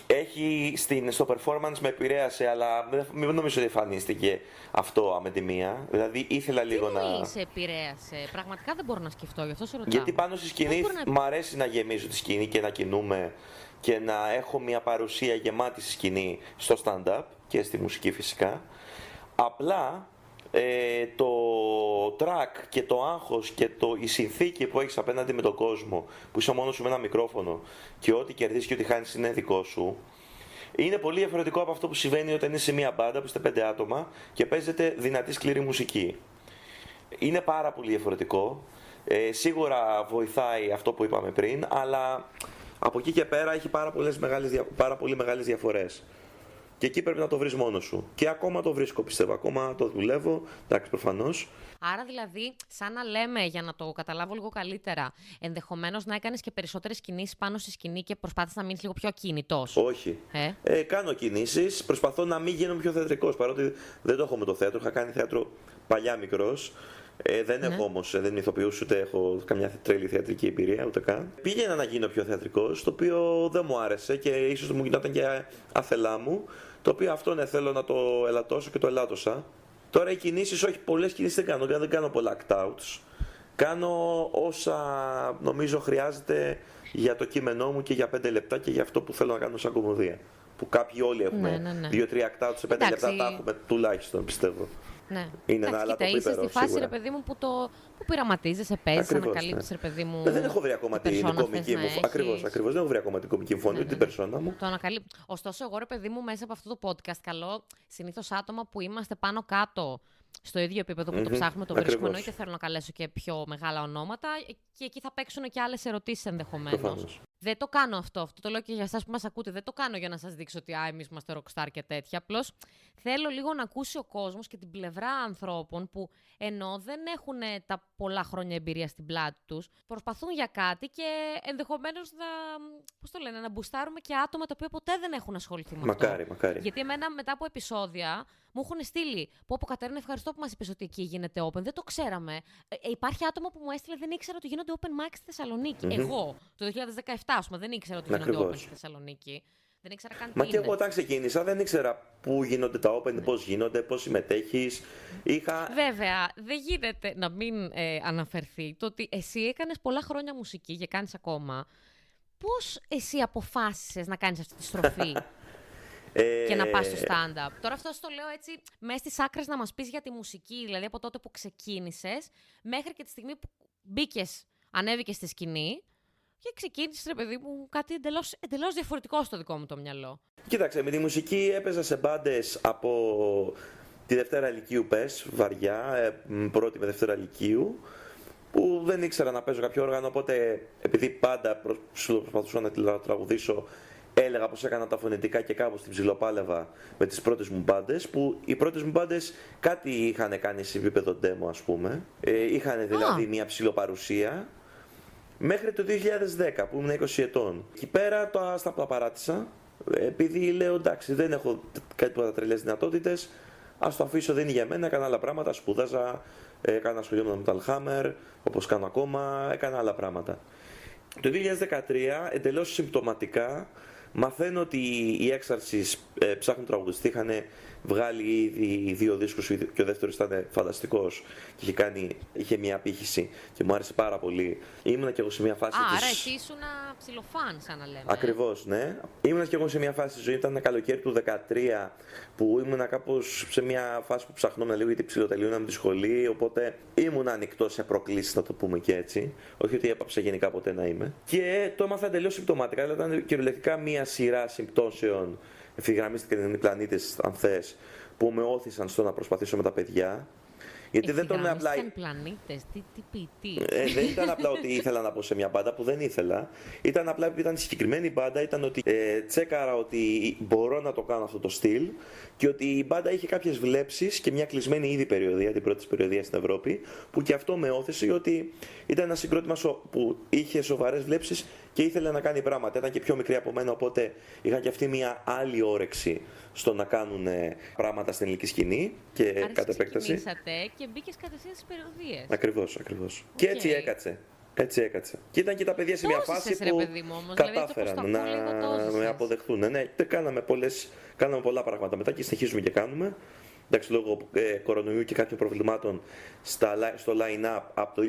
Έχει στην, στο performance με επηρέασε, αλλά δεν- μην νομίζω ότι εμφανίστηκε αυτό με τη μία. Δηλαδή ήθελα λίγο Τι να. εννοείς σε επηρέασε; Πραγματικά δεν μπορώ να σκεφτώ, γι' αυτό σε ρωτάω. Γιατί πάνω στη σκηνή Πώς μπορεί να- μ' αρέσει να γεμίζω τη σκηνή και να κινούμε και να έχω μια παρουσία γεμάτη στη σκηνή στο stand-up και στη μουσική φυσικά. Απλά ε, το track και το άγχος και το, η συνθήκη που έχεις απέναντι με τον κόσμο που είσαι μόνος σου με ένα μικρόφωνο και ό,τι κερδίσεις και ό,τι χάνεις είναι δικό σου είναι πολύ διαφορετικό από αυτό που συμβαίνει όταν είσαι σε μια μπάντα που είστε πέντε άτομα και παίζετε δυνατή σκληρή μουσική. Είναι πάρα πολύ διαφορετικό. Ε, σίγουρα βοηθάει αυτό που είπαμε πριν, αλλά από εκεί και πέρα έχει πάρα, πολλές μεγάλες, δια- πάρα πολύ μεγάλες διαφορές. Και εκεί πρέπει να το βρεις μόνος σου. Και ακόμα το βρίσκω πιστεύω, ακόμα το δουλεύω, εντάξει προφανώς. Άρα δηλαδή, σαν να λέμε, για να το καταλάβω λίγο καλύτερα, ενδεχομένως να έκανες και περισσότερες κινήσεις πάνω στη σκηνή και προσπάθησες να μείνεις λίγο πιο ακίνητο. Όχι. Ε; Ε, κάνω κινήσεις, προσπαθώ να μην γίνω πιο θεατρικός, παρότι δεν το έχω με το θέατρο, είχα κάνει θέατρο παλιά μικρός. Ε, δεν έχω όμως, δεν είμαι ηθοποιός, ούτε έχω καμιά τρέλη θεατρική εμπειρία, ούτε καν. Πήγαινα να γίνω πιο θεατρικός, το οποίο δεν μου άρεσε και ίσως μου γινόταν και άθελά μου, το οποίο αυτό ναι, θέλω να το ελαττώσω και το ελάττωσα. Τώρα οι κινήσεις, όχι πολλές κινήσεις δεν κάνω, δεν κάνω πολλά act-outs. Κάνω όσα νομίζω χρειάζεται για το κείμενό μου και για πέντε λεπτά και για αυτό που θέλω να κάνω σαν κομμωδία. Που που κάποιοι όλοι έχουμε. Ναι, ναι, ναι. Δύο-τρία ακτά σε πέντε Εντάξει. λεπτά τα έχουμε τουλάχιστον πιστεύω. Ναι. Είναι ένα Εντάξει, άλλο κοίτα, είσαι πίπερο, στη φάση, σίγουρα. ρε παιδί μου, που, το, που πειραματίζεσαι, παίζει, Ακριβώς, ανακαλύπτει, ναι. ρε παιδί μου. Δεν έχω βρει ακόμα τι την περσόνα κομική θες μου. να Ακριβώς, έχεις. ακριβώς. Δεν έχω βρει ακόμα την κομική μου φωνή, Ναι, ούτε την ναι, ναι. περσόνα μου. Το ανακαλύπτω. Ωστόσο, εγώ ρε παιδί μου, μέσα από αυτό το podcast, καλό συνήθως άτομα που είμαστε πάνω κάτω στο ίδιο επίπεδο που το Μμμ, ψάχνουμε, το βρίσκουμε. ακριβώς. Εννοείται θέλω να καλέσω και πιο μεγάλα ονόματα και εκεί θα παίξουν και άλλες ερωτήσεις ενδεχομένως. Προφανώς. Δεν το κάνω αυτό. Αυτό το λέω και για εσάς που μας ακούτε. Δεν το κάνω για να σας δείξω ότι εμείς είμαστε rockstar και τέτοια. Απλώς θέλω λίγο να ακούσει ο κόσμος και την πλευρά ανθρώπων που ενώ δεν έχουν ε, τα πολλά χρόνια εμπειρία στην πλάτη τους, προσπαθούν για κάτι και ενδεχομένως να. Πώς το λένε, να μπουστάρουμε και άτομα τα οποία ποτέ δεν έχουν ασχοληθεί με αυτό. Μακάρι, μακάρι. Γιατί εμένα μετά από επεισόδια μου έχουν στείλει. Πω πω Κατέρινα, ευχαριστώ που μας είπες ότι εκεί γίνεται open. Δεν το ξέραμε. Ε, ε, υπάρχει άτομα που μου έστειλε δεν ήξερα ότι γίνονται open mic στη θεσσαλονικη Μμμ. Εγώ το 2017, ας πούμε, δεν ήξερα ότι γίνονται Ακριβώς. open στη Θεσσαλονίκη. Δεν ήξερα καν Μα τι και είναι. εγώ όταν ξεκίνησα δεν ήξερα πού γίνονται τα open, πώς γίνονται, πώς συμμετέχεις. Είχα. Βέβαια, δεν γίνεται να μην ε, αναφερθεί το ότι εσύ έκανες πολλά χρόνια μουσική και κάνεις ακόμα. Πώς εσύ αποφάσισες να κάνεις αυτή τη στροφή; Ε, και να πας στο stand-up. Τώρα αυτό το λέω έτσι μέσα στις άκρες να μας πεις για τη μουσική, δηλαδή από τότε που ξεκίνησες μέχρι και τη στιγμή που μπήκες, ανέβηκες στη σκηνή και ξεκίνησες, ρε παιδί μου, κάτι εντελώς, εντελώς διαφορετικό στο δικό μου το μυαλό. Κοίταξε, με τη μουσική έπαιζα σε μπάντες από τη Δευτέρα Λυκείου πες, βαριά, ε, μ, πρώτη με Δευτέρα Λυκείου, που δεν ήξερα να παίζω κάποιο όργανο, οπότε επειδή πάντα προ- προσπαθούσα να τηλα- τραγουδήσω, έλεγα πως έκανα τα φωνητικά και κάπως την ψιλοπάλευα με τις πρώτες μου μπάντες, που οι πρώτες μου μπάντες κάτι είχαν κάνει σε επίπεδο demo ας πούμε, ε, είχαν δηλαδή μια ψιλοπαρουσία, Μέχρι το 2010 που ήμουν 20 ετών. Εκεί πέρα το άστα τα παράτησα. Επειδή λέω εντάξει, δεν έχω κάτι που τρελές δυνατότητες. Α το αφήσω, δεν είναι για μένα. Έκανα άλλα πράγματα. Σπούδαζα, έκανα ασχολιόμουν με το Metal Hammer, όπως κάνω ακόμα. Έκανα άλλα πράγματα. Το 2013, εντελώς συμπτωματικά, μαθαίνω ότι οι έξαρσει ε, ψάχνουν τραγουδιστή. Είχαν βγάλει ήδη δύο δίσκους και ο δεύτερος ήταν φανταστικός και είχε, κάνει, είχε μια απήχηση και μου άρεσε πάρα πολύ. Ήμουνα και εγώ σε μια φάση. Α, της- άρα εσύ ήσουν ψιλοφάν, σαν να λέμε. Ακριβώς, ναι. Ήμουν και εγώ σε μια φάση της ζωής, ήταν ένα καλοκαίρι του 2013 που ήμουν κάπως σε μια φάση που ψαχνόμουν λίγο γιατί ψιλοτελείωνα τη σχολή. Οπότε ήμουν ανοιχτός σε προκλήσεις, να το πούμε και έτσι. Όχι ότι έπαψα γενικά ποτέ να είμαι. Και το έμαθα εντελώ συμπτωματικά. Δηλαδή ήταν κυριολεκτικά μια σειρά συμπτώσεων. Ευθυγραμμίστηκαν οι πλανήτες, αν θες, που με όθησαν στο να προσπαθήσω με τα παιδιά. Γιατί δεν τον απλά. Ευθυγραμμίστηκαν πλανήτες, τι, τι ποιητή. Ε, δεν ήταν απλά ότι ήθελα να πω σε μια μπάντα που δεν ήθελα. Ήταν απλά επειδή ήταν συγκεκριμένη μπάντα, ήταν ότι ε, τσέκαρα ότι μπορώ να το κάνω αυτό το στυλ και ότι η μπάντα είχε κάποιες βλέψεις και μια κλεισμένη ήδη περιοδία, την πρώτη περιοδίας στην Ευρώπη, που και αυτό με όθησε ότι ήταν ένα συγκρότημα σο- που είχε σοβαρές βλέψεις και ήθελε να κάνει πράγματα. Ήταν και πιο μικρή από μένα, οπότε είχαν και αυτή μια άλλη όρεξη στο να κάνουν ε, πράγματα στην ελληνική σκηνή και Άρχισε, κατ' επέκταση. ξεκινήσατε και μπήκες κατευθείαν στις περιοδείες. Ακριβώς, ακριβώς. Και έτσι Οκ. έκατσε. Έτσι έκατσε. Και ήταν και τα παιδιά σε Το μια έζησες, φάση ρε που παιδί μου, όμως, δηλαδή, έτσι όπως το κατάφεραν ακούω, λίγο το να έζησες. με αποδεχθούν. Ναι, και κάναμε, πολλές, κάναμε πολλά πράγματα μετά και συνεχίζουμε και κάνουμε. Εντάξει, λόγω ε, κορονοϊού και κάποιων προβλημάτων στα, li- στο line-up από το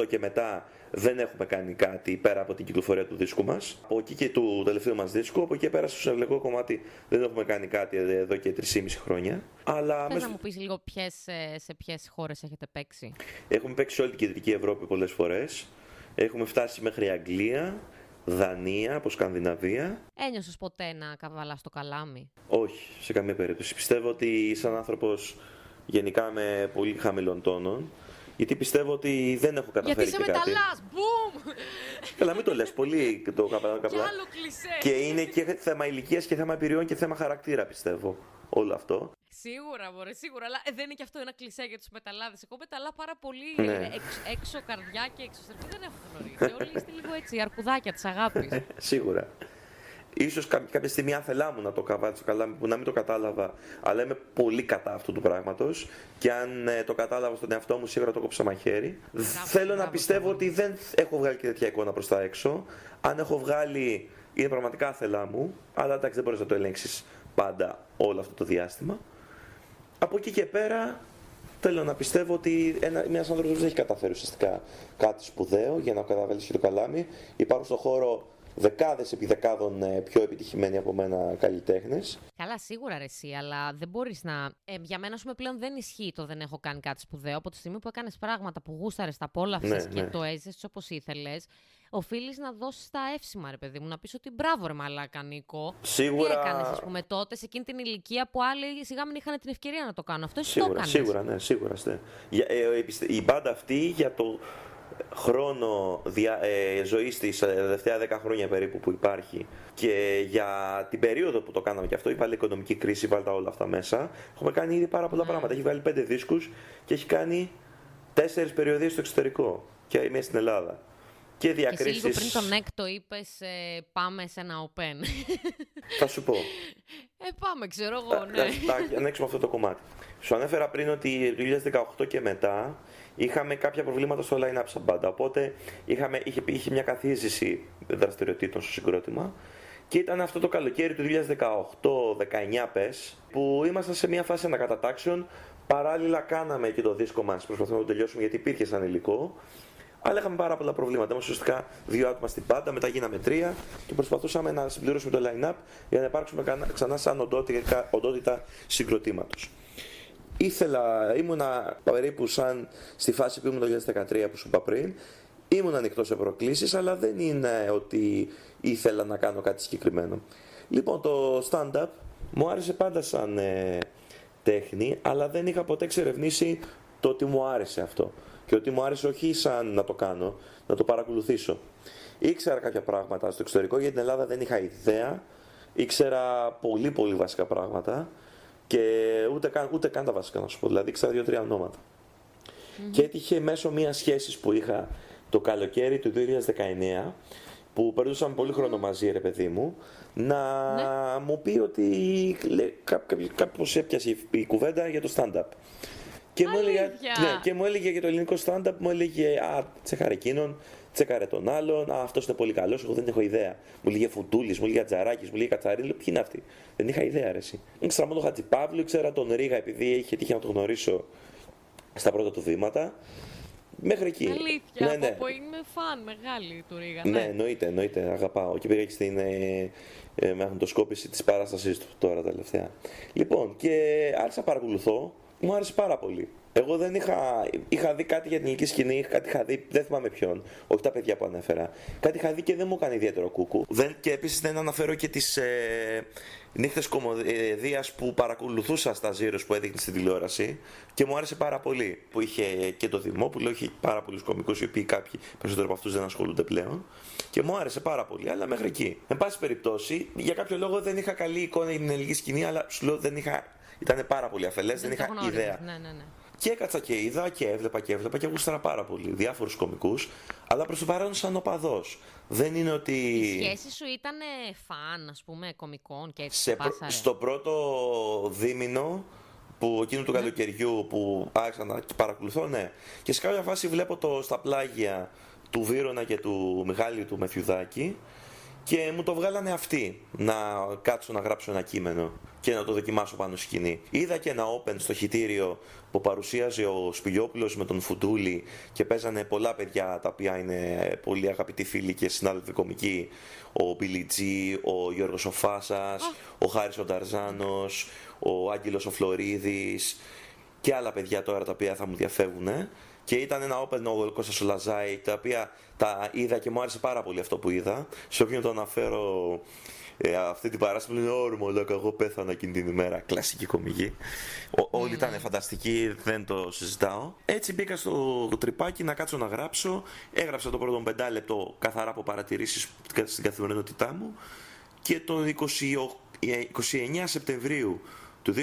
2018 και μετά δεν έχουμε κάνει κάτι πέρα από την κυκλοφορία του δίσκου μας. Από εκεί και του τελευταίου μας δίσκου, από εκεί και πέρα στο συνολικό κομμάτι δεν έχουμε κάνει κάτι εδώ και 3,5 χρόνια. Αλλά Θες μέσω- να μου πεις λίγο ποιες, ε, σε ποιες χώρες έχετε παίξει; Έχουμε παίξει σε όλη την κεντρική Ευρώπη πολλές φορές. Έχουμε φτάσει μέχρι Αγγλία, Δανία, από Σκανδιναβία. Ένιωσες ποτέ να καβαλάς το καλάμι; Όχι, σε καμία περίπτωση. Πιστεύω ότι σαν άνθρωπος γενικά με πολύ χαμηλών τόνων, γιατί πιστεύω ότι δεν έχω καταφέρει Γιατί είσαι και κάτι. μεταλλάς, μπουμ! Καλά, μην το λες πολύ το καπλά. Κι καπλά. άλλο κλισέ. Και είναι και θέμα ηλικίας και θέμα εμπειριών και θέμα χαρακτήρα, πιστεύω. Όλο αυτό. Σίγουρα, μωρέ, σίγουρα. Αλλά ε, δεν είναι και αυτό ένα κλισέ για τους μεταλλάδες. Εγώ μεταλλά πάρα πολύ Ναι. ε, έξω, έξω καρδιά και έξω στροφή δεν έχω γνωρίσει. Όλοι είστε λίγο έτσι, οι αρκουδάκια της αγάπης. Σίγουρα. Ίσως κά- κάποια στιγμή άθελά μου να το καβάτσω καλά, που να μην το κατάλαβα, αλλά είμαι πολύ κατά αυτού του πράγματος και αν ε, το κατάλαβα στον εαυτό μου σίγουρα το κόψα μαχαίρι. Θέλω να μπράβο, πιστεύω μπράβο. ότι δεν έχω βγάλει και τέτοια εικόνα προς τα έξω. Αν έχω βγάλει είναι πραγματικά άθελά μου, αλλά εντάξει δεν μπορείς να το ελέγξεις πάντα όλο αυτό το διάστημα. Από εκεί και πέρα θέλω να πιστεύω ότι ένα, ένας άνθρωπος δεν έχει καταφέρει ουσιαστικά κάτι σπουδαίο για να καταβάλει και το καλάμι. Υπάρχουν στον χώρο δεκάδες επί δεκάδων ε, πιο επιτυχημένοι από μένα καλλιτέχνες. Καλά, σίγουρα ρε, εσύ, αλλά δεν μπορείς να. Ε, για μένα, ας πούμε, πλέον δεν ισχύει το δεν έχω κάνει κάτι σπουδαίο. Από τη στιγμή που έκανες πράγματα που γούσταρες, τα απόλαυσε Ναι, και ναι. το έζησες όπως ήθελες, οφείλεις να δώσεις τα εύσημα, ρε παιδί μου. Να πεις ότι μπράβο, ρε μαλάκα, Νίκο. Σίγουρα. Τι έκανες, ας πούμε, τότε, σε εκείνη την ηλικία που άλλοι σιγά μην είχαν την ευκαιρία να το κάνουν. Αυτό εσύ το Σίγουρα, έκανες. σίγουρα, ναι, σίγουρα. ναι. Για- ε, επιστε- η μπάντα αυτή για το χρόνο δια, ε, ζωής της, ε, τα τελευταία 10 χρόνια περίπου που υπάρχει και για την περίοδο που το κάναμε και αυτό, βάλει οικονομική κρίση, βάλει τα όλα αυτά μέσα, έχουμε κάνει ήδη πάρα πολλά πράγματα. Έχει βγάλει 5 δίσκους και έχει κάνει 4 περιοδίες στο εξωτερικό και μία στην Ελλάδα. Και Και εσύ διακρίσεις... λίγο πριν τον έκτο είπες ε, πάμε σε ένα open. Θα σου πω. ε, πάμε, ξέρω εγώ, ναι. Θα ανοίξουμε αυτό το κομμάτι. Σου ανέφερα πριν ότι το 2018 και μετά είχαμε κάποια προβλήματα στο line-up σαν μπάντα. Οπότε είχαμε, είχε, είχε μια καθίζηση δραστηριοτήτων στο συγκρότημα. Και ήταν αυτό το καλοκαίρι του 2018-19 πες, που ήμασταν σε μια φάση ανακατατάξεων. Παράλληλα κάναμε και το δίσκο μας, προσπαθούμε να το τελειώσουμε γιατί υπήρχε σαν υλικό. Αλλά είχαμε πάρα πολλά προβλήματα. Είμαστε ουσιαστικά δύο άτομα στην πάντα, μετά γίναμε τρία και προσπαθούσαμε να συμπληρώσουμε το line-up για να υπάρξουμε κανα- ξανά σαν οντότητα, οντότητα συγκροτήματος. Ήθελα, ήμουνα περίπου σαν στη φάση που ήμουν το 2013 που σου είπα πριν. Ήμουν ανοιχτό σε προκλήσεις, αλλά δεν είναι ότι ήθελα να κάνω κάτι συγκεκριμένο. Λοιπόν, το stand-up μου άρεσε πάντα σαν ε, τέχνη, αλλά δεν είχα ποτέ εξερευνήσει το ότι μου άρεσε αυτό. Και ότι μου άρεσε όχι σαν να το κάνω, να το παρακολουθήσω. Ήξερα κάποια πράγματα στο εξωτερικό, για την Ελλάδα δεν είχα ιδέα. Ήξερα πολύ πολύ βασικά πράγματα και ούτε καν, ούτε καν τα βασικά να σου πω. Δηλαδή ήξερα δύο-τρία ονόματα. Και έτυχε μέσω μιας σχέσης που είχα το καλοκαίρι του 2019 που περνούσαμε πολύ χρόνο μαζί, ρε παιδί μου, να μου πει ότι λέ- κά- κά- κάπως έπιασε η- η κουβέντα για το stand-up. Και μου, έλεγε, Αλήθεια; ναι, και μου έλεγε για το ελληνικό stand-up, μου έλεγε Α, τσεκάρε εκείνον, τσεκάρε τον άλλον. Α, αυτός είναι πολύ καλός, εγώ δεν έχω ιδέα. Μου λέγε Φουντούλης, μου λέγε Τζαράκη, μου λέγε Κατσαρίλη. Λέω, Ποιοι είναι αυτοί; Δεν είχα ιδέα, ρε. εσύ. Ήξερα μόνο τον Χατζηπαύλου, ήξερα τον Ρίγα, επειδή είχε τύχει να τον γνωρίσω στα πρώτα του βήματα. Μέχρι εκεί. Αλήθεια, ναι, ναι. από που είμαι φαν μεγάλη του Ρίγα. Ναι, εννοείται, εννοείται, αγαπάω. Και πήγα και στην ε, ε, μαγνητοσκόπηση της παράστασής του τώρα τελευταία. Λοιπόν, και άρχισα να παρακολουθώ, μου άρεσε πάρα πολύ. Εγώ δεν είχα, είχα δει κάτι για την ελληνική σκηνή, κάτι είχα δει, δεν θυμάμαι ποιον, όχι τα παιδιά που ανέφερα. Κάτι είχα δει και δεν μου έκανε ιδιαίτερο κούκου. Δεν, και επίσης δεν αναφέρω και τις ε, νύχτες κομμωδίας που παρακολουθούσα στα Zeros που έδειχνε στην τηλεόραση και μου άρεσε πάρα πολύ. Που είχε και το Δημόπουλο, είχε πάρα πολλούς κομικούς οι οποίοι κάποιοι περισσότερο από αυτούς δεν ασχολούνται πλέον. Και μου άρεσε πάρα πολύ, αλλά μέχρι εκεί. Εν πάση περιπτώσει, για κάποιο λόγο δεν είχα καλή εικόνα για την ελληνική σκηνή, αλλά σου λέω δεν είχα. Ήταν πάρα πολύ αφελές, δεν, το είχα γνώριζες. ιδέα. Ναι, ναι, ναι. Και έκατσα και είδα και έβλεπα και έβλεπα και γούσταρα πάρα πολύ διάφορους κομικούς, αλλά προς το παρόν σαν οπαδός. Δεν είναι ότι. Η σχέση σου ήταν φαν, ας πούμε, κομικών και έτσι σε σε πρω- πάσαρε; στο πρώτο δίμηνο που εκείνου του καλοκαιριού που άρχισα να παρακολουθώ, ναι. Και σε κάποια φάση βλέπω το, στα πλάγια του Βίρονα και του Μιχάλη του Μεθιουδάκη και μου το βγάλανε αυτοί να κάτσω να γράψω ένα κείμενο και να το δοκιμάσω πάνω στη σκηνή. Είδα και ένα open στο χιτήριο που παρουσίαζε ο Σπηλιόπουλος με τον Φουντούλη και παίζανε πολλά παιδιά τα οποία είναι πολύ αγαπητοί φίλοι και συνάδελφοι κομικοί. Ο Μπιλιτζή, ο Γιώργος ο Φάσας, ο Χάρης ο Νταρζάνος, ο Άγγελος ο Φλωρίδης και άλλα παιδιά τώρα τα οποία θα μου διαφεύγουν. Και ήταν ένα open ο Κώστας ο Λαζάη, τα οποία τα είδα και μου άρεσε πάρα πολύ αυτό που είδα. Σε όποιον το αναφέρω ε, αυτή την παράσταση μου λένε όρμο, λέω εγώ πέθανα εκείνη την ημέρα. Κλασική κομική. Ο, όλοι ήταν φανταστικοί, δεν το συζητάω. Έτσι μπήκα στο τρυπάκι να κάτσω να γράψω. Έγραψα το πρώτο πεντάλεπτο καθαρά από παρατηρήσεις στην καθημερινότητά μου. Και το 20 ε, 29 Σεπτεμβρίου του 2019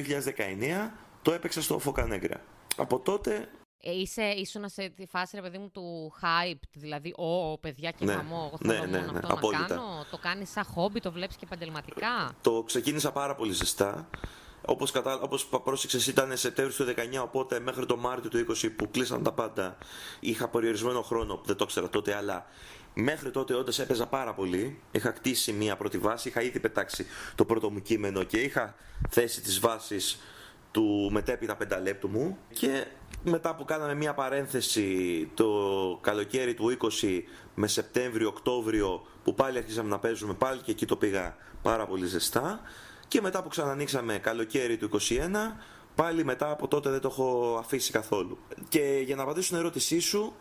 το έπαιξα στο Φωκανέγκρα. Από τότε Ε, είσαι, ήσουν σε τη φάση, ρε παιδί μου, του hype, δηλαδή, «Ω, παιδιά και Ναι. χαμό, εγώ Ναι, θέλω ναι, μόνο ναι, αυτό απόλυτα. να κάνω». Το κάνεις σαν χόμπι, το βλέπεις και επαγγελματικά. το ξεκίνησα πάρα πολύ ζεστά. Όπως, κατα... όπως πα- πρόσεξες ήταν Σεπτέμβριο του 19, οπότε μέχρι το Μάρτιο του 20 που κλείσαν τα πάντα είχα περιορισμένο χρόνο, δεν το ήξερα τότε, αλλά μέχρι τότε όντω έπαιζα πάρα πολύ. Είχα κτίσει μία πρώτη βάση, είχα ήδη πετάξει το πρώτο μου κείμενο και είχα θέσει τις βάσεις του μετέπειτα πενταλέπτου μου και μετά που κάναμε μία παρένθεση το καλοκαίρι του 20 με Σεπτέμβριο-Οκτώβριο που πάλι αρχίσαμε να παίζουμε πάλι και εκεί το πήγα πάρα πολύ ζεστά και μετά που ξανανοίξαμε καλοκαίρι του 21 πάλι μετά από τότε δεν το έχω αφήσει καθόλου. Και για να απαντήσω στην ερώτησή σου,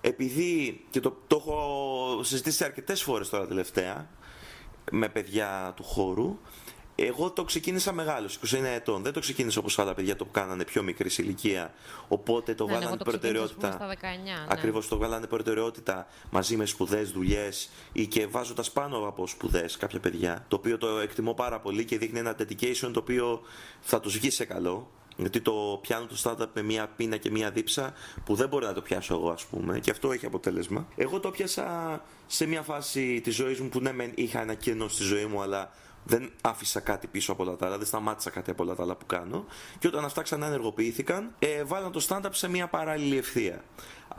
επειδή και το, το έχω συζητήσει αρκετές φορές τώρα τελευταία με παιδιά του χώρου, εγώ το ξεκίνησα μεγάλος, 29 ετών. Δεν το ξεκίνησα όπως άλλα παιδιά το κάνανε πιο μικρή ηλικία. Οπότε το ναι, ναι βάλανε ναι, προτεραιότητα. Στα 19, ναι. Ακριβώς το βάλανε προτεραιότητα μαζί με σπουδές, δουλειές ή και βάζοντας πάνω από σπουδές κάποια παιδιά. Το οποίο το εκτιμώ πάρα πολύ και δείχνει ένα dedication το οποίο θα τους βγει σε καλό. Γιατί το πιάνω το startup με μία πίνα και μία δίψα που δεν μπορεί να το πιάσω εγώ, ας πούμε, και αυτό έχει αποτέλεσμα. Εγώ το πιάσα σε μία φάση της ζωής μου που ναι, μεν είχα ένα κενό στη ζωή μου, αλλά δεν άφησα κάτι πίσω από όλα τα άλλα, δεν σταμάτησα κάτι από όλα τα άλλα που κάνω. Και όταν αυτά ξανά ενεργοποιήθηκαν, ε, βάλαν το stand-up σε μια παράλληλη ευθεία.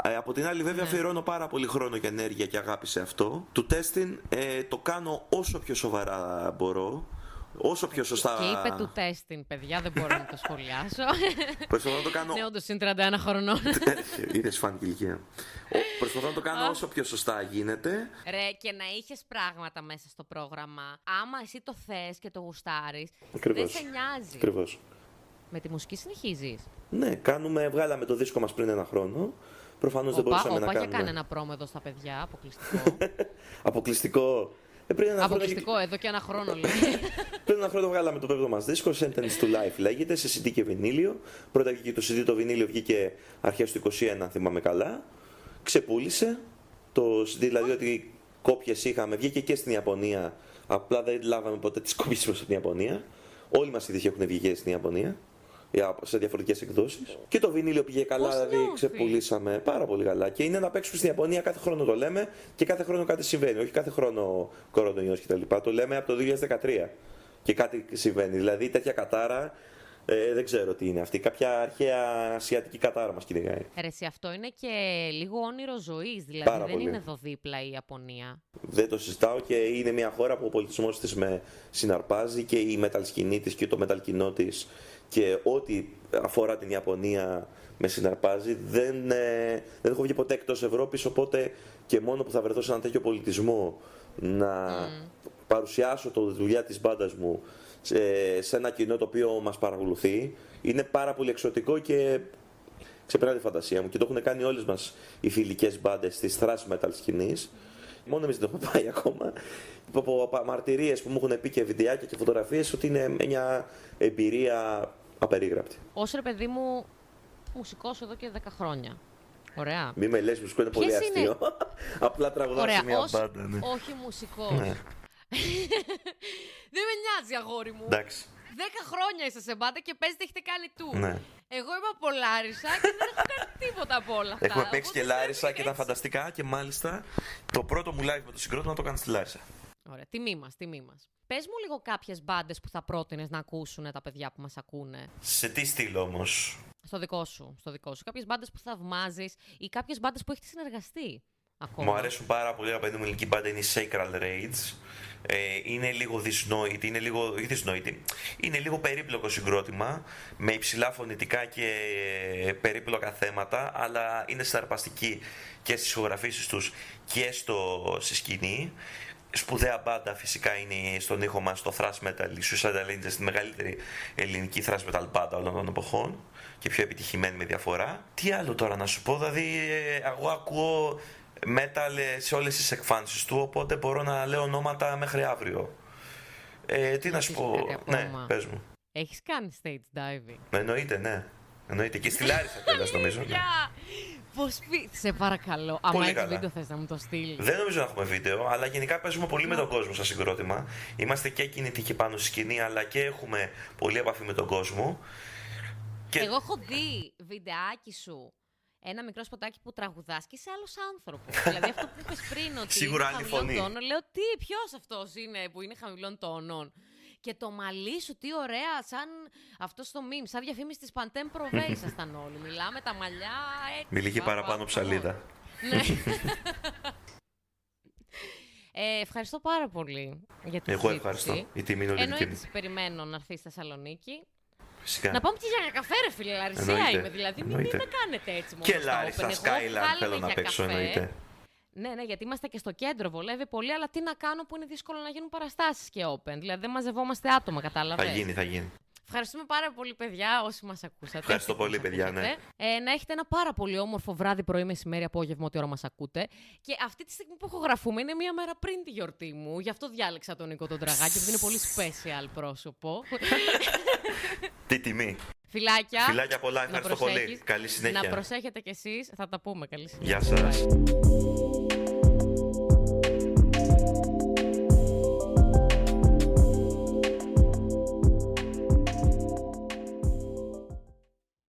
Ε, από την άλλη, βέβαια, ναι. αφιερώνω πάρα πολύ χρόνο και ενέργεια και αγάπη σε αυτό. Το testing ε, το κάνω όσο πιο σοβαρά μπορώ. Όσο πιο σωστά. Και είπε του τέστην, παιδιά, δεν μπορώ να το σχολιάσω. Προσπαθώ να το κάνω. Ναι, όντως είναι 31 χρονών. Είδες φάνηκε ηλικία. Προσπαθώ να το κάνω όσο πιο σωστά γίνεται. Ρε, και να είχες πράγματα μέσα στο πρόγραμμα. Άμα εσύ το θες και το γουστάρεις, δεν σε νοιάζει. Ακριβώς. Με τη μουσική συνεχίζεις; Ναι, κάνουμε, βγάλαμε το δίσκο μας πριν ένα χρόνο. Προφανώς δεν μπορούσαμε να κάνουμε. Όχι, κάνει ένα πρόμο εδώ στα παιδιά, αποκλειστικό. αποκλειστικό. Ε, πριν ένα Αποκλειστικό, χρόνο... εδώ και ένα χρόνο λέει. πριν ένα χρόνο βγάλαμε το πέμπτο μας δίσκο, Sentence to Life λέγεται, σε CD και βινίλιο. Πρώτα βγήκε το CD, το βινίλιο βγήκε αρχές του 21, αν θυμάμαι καλά. Ξεπούλησε. Το CD, δηλαδή ότι κόπιες είχαμε, βγήκε και στην Ιαπωνία. Απλά δεν λάβαμε ποτέ τις κόπιες προ την Ιαπωνία. Όλοι μας οι έχουν βγει και στην Ιαπωνία σε διαφορετικές εκδόσεις. Και το βινίλιο πήγε καλά, Πώς δηλαδή νιώθεις; ξεπουλήσαμε πάρα πολύ καλά. Και είναι να παίξουμε στην Ιαπωνία κάθε χρόνο το λέμε και κάθε χρόνο κάτι συμβαίνει. Όχι κάθε χρόνο κορονοϊός κτλ. Το λέμε από το 2013 και κάτι συμβαίνει. Δηλαδή τέτοια κατάρα ε, δεν ξέρω τι είναι αυτή. Κάποια αρχαία ασιατική κατάρα μας κυνηγάει. Ρε, αυτό είναι και λίγο όνειρο ζωής. Δηλαδή Πάρα δεν πολύ. είναι εδώ δίπλα η Ιαπωνία. Δεν το συζητάω και είναι μια χώρα που ο πολιτισμός της με συναρπάζει και η μεταλσκηνή της και το μεταλκινό της και ό,τι αφορά την Ιαπωνία με συναρπάζει. Δεν, ε, δεν έχω βγει ποτέ εκτός Ευρώπης, οπότε και μόνο που θα βρεθώ σε έναν τέτοιο πολιτισμό να mm. παρουσιάσω το δουλειά της μπάντας μου σε, σε ένα κοινό το οποίο μας παρακολουθεί είναι πάρα πολύ εξωτικό και ξεπερνά τη φαντασία μου και το έχουν κάνει όλες μας οι φιλικές μπάντες της thrash metal σκηνής. Μόνο εμείς δεν έχουμε πάει ακόμα. Από μαρτυρίε που μου έχουν πει και βιντεάκια και φωτογραφίες ότι είναι μια εμπειρία απερίγραπτη. Ω ρε παιδί μου, μουσικός εδώ και 10 χρόνια. Ωραία. Μη με λες, μουσικό είναι πολύ αστείο. Απλά τραγουδάω σε μια μπάντα. Ναι. Όχι μουσικός. Ναι. Δεν με νοιάζει, αγόρι μου. Εντάξει. Δέκα χρόνια είσαι σε μπάντα και παίζετε έχετε κάνει του. Ναι. Εγώ είμαι από Λάρισα και δεν έχω κάνει τίποτα από όλα αυτά. Έχουμε παίξει και Λάρισα και ήταν φανταστικά και μάλιστα το πρώτο μου live με το συγκρότημα το έκανε στη Λάρισα. Ωραία, τιμή μας, τιμή μας. Πες μου λίγο κάποιες μπάντες που θα πρότεινες να ακούσουν τα παιδιά που μας ακούνε. Σε τι στυλ όμως; Στο δικό σου. Στο δικό σου. Κάποιες μπάντες που θαυμάζεις ή κάποιες μπάντες που έχετε συνεργαστεί; Ακόμα. Μου αρέσουν πάρα πολύ αγαπητή μου ελληνική μπάντα είναι η Sacral Rage. Ε, είναι λίγο δυσνόητη, είναι λίγο, όχι δυσνόητη, είναι λίγο περίπλοκο συγκρότημα με υψηλά φωνητικά και περίπλοκα θέματα, αλλά είναι συναρπαστική και στις ηχογραφήσεις τους και στο, στη σκηνή. Σπουδαία μπάντα φυσικά είναι στον ήχο μας το thrash metal, η Suicide Angels, τη μεγαλύτερη ελληνική thrash metal μπάντα όλων των εποχών και πιο επιτυχημένη με διαφορά. Τι άλλο τώρα να σου πω, δηλαδή ε, εγώ ακούω metal σε όλες τις εκφάνσεις του, οπότε μπορώ να λέω ονόματα μέχρι αύριο. Ε, τι να σου πω, ναι, πες μου. Έχεις κάνει stage diving; Εννοείται, ναι. Εννοείται και στη Λάρισα κιόλας νομίζω. Ναι. Πώς πει, σε παρακαλώ. Αν έχει βίντεο, θες να μου το στείλεις. Δεν νομίζω να έχουμε βίντεο, αλλά γενικά παίζουμε πολύ με τον κόσμο σαν συγκρότημα. Είμαστε και κινητικοί πάνω στη σκηνή, αλλά και έχουμε πολύ επαφή με τον κόσμο. Και... Εγώ έχω δει βιντεάκι σου ένα μικρό σποτάκι που τραγουδάς και σε άλλος άνθρωπος. δηλαδή αυτό που είπες πριν ότι. Σίγουρα άλλη φωνή. Τόνο, λέω τι, ποιος αυτός είναι που είναι χαμηλών τόνων; Και το μαλλί σου, τι ωραία, σαν αυτό στο μήνυμα, σαν διαφήμιση της Παντέμ Προβέ ήσασταν όλοι. Μιλάμε τα μαλλιά έτσι. Μιλήκε παραπάνω ψαλίδα. Ναι. Ε, ευχαριστώ πάρα πολύ για τη Εγώ ευχαριστώ. Η τιμή είναι Εννοείται, περιμένω να έρθει στη Θεσσαλονίκη. Φυσικά. Να πάμε και για καφέ, ρε φίλε. Λαρισία είμαι. Δηλαδή, μην, με κάνετε έτσι μόνο. Και Λάρισα, Skyline θέλω να παίξω, εννοείται. Ναι, ναι, γιατί είμαστε και στο κέντρο, βολεύει πολύ, αλλά τι να κάνω που είναι δύσκολο να γίνουν παραστάσεις και open. Δηλαδή δεν μαζευόμαστε άτομα, κατάλαβες; Θα γίνει, θα γίνει. Ευχαριστούμε πάρα πολύ, παιδιά, όσοι μας ακούσατε. Ευχαριστώ πολύ, παιδιά, ναι. Ε, να έχετε ένα πάρα πολύ όμορφο βράδυ, πρωί, μεσημέρι, απόγευμα, ό,τι ώρα μας ακούτε. Και αυτή τη στιγμή που ηχογραφούμε είναι μία μέρα πριν τη γιορτή μου. Γι' αυτό διάλεξα τον Νίκο τον Τραγάκη, γιατί είναι πολύ special πρόσωπο. Τι τιμή. Φιλάκια. Φιλάκια πολλά, ευχαριστώ πολύ. Καλή συνέχεια. Να προσέχετε κι εσείς. Θα τα πούμε. Καλή συνέχεια. Γεια σας.